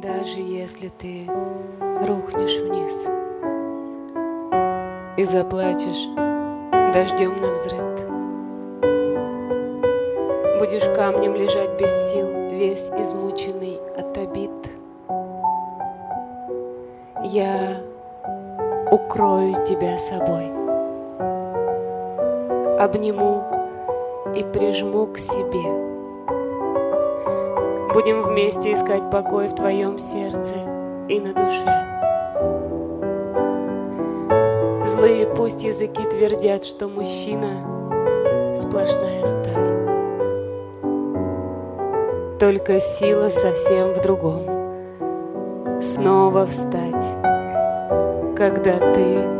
даже если ты рухнешь вниз и заплачешь дождем на взрыв. Будешь камнем лежать без сил, весь измученный от обид. Я укрою тебя собой, обниму и прижму к себе. Будем вместе искать покой в твоем сердце и на душе. Злые пусть языки твердят, что мужчина — сплошная сталь. Только сила совсем в другом. Снова встать, когда ты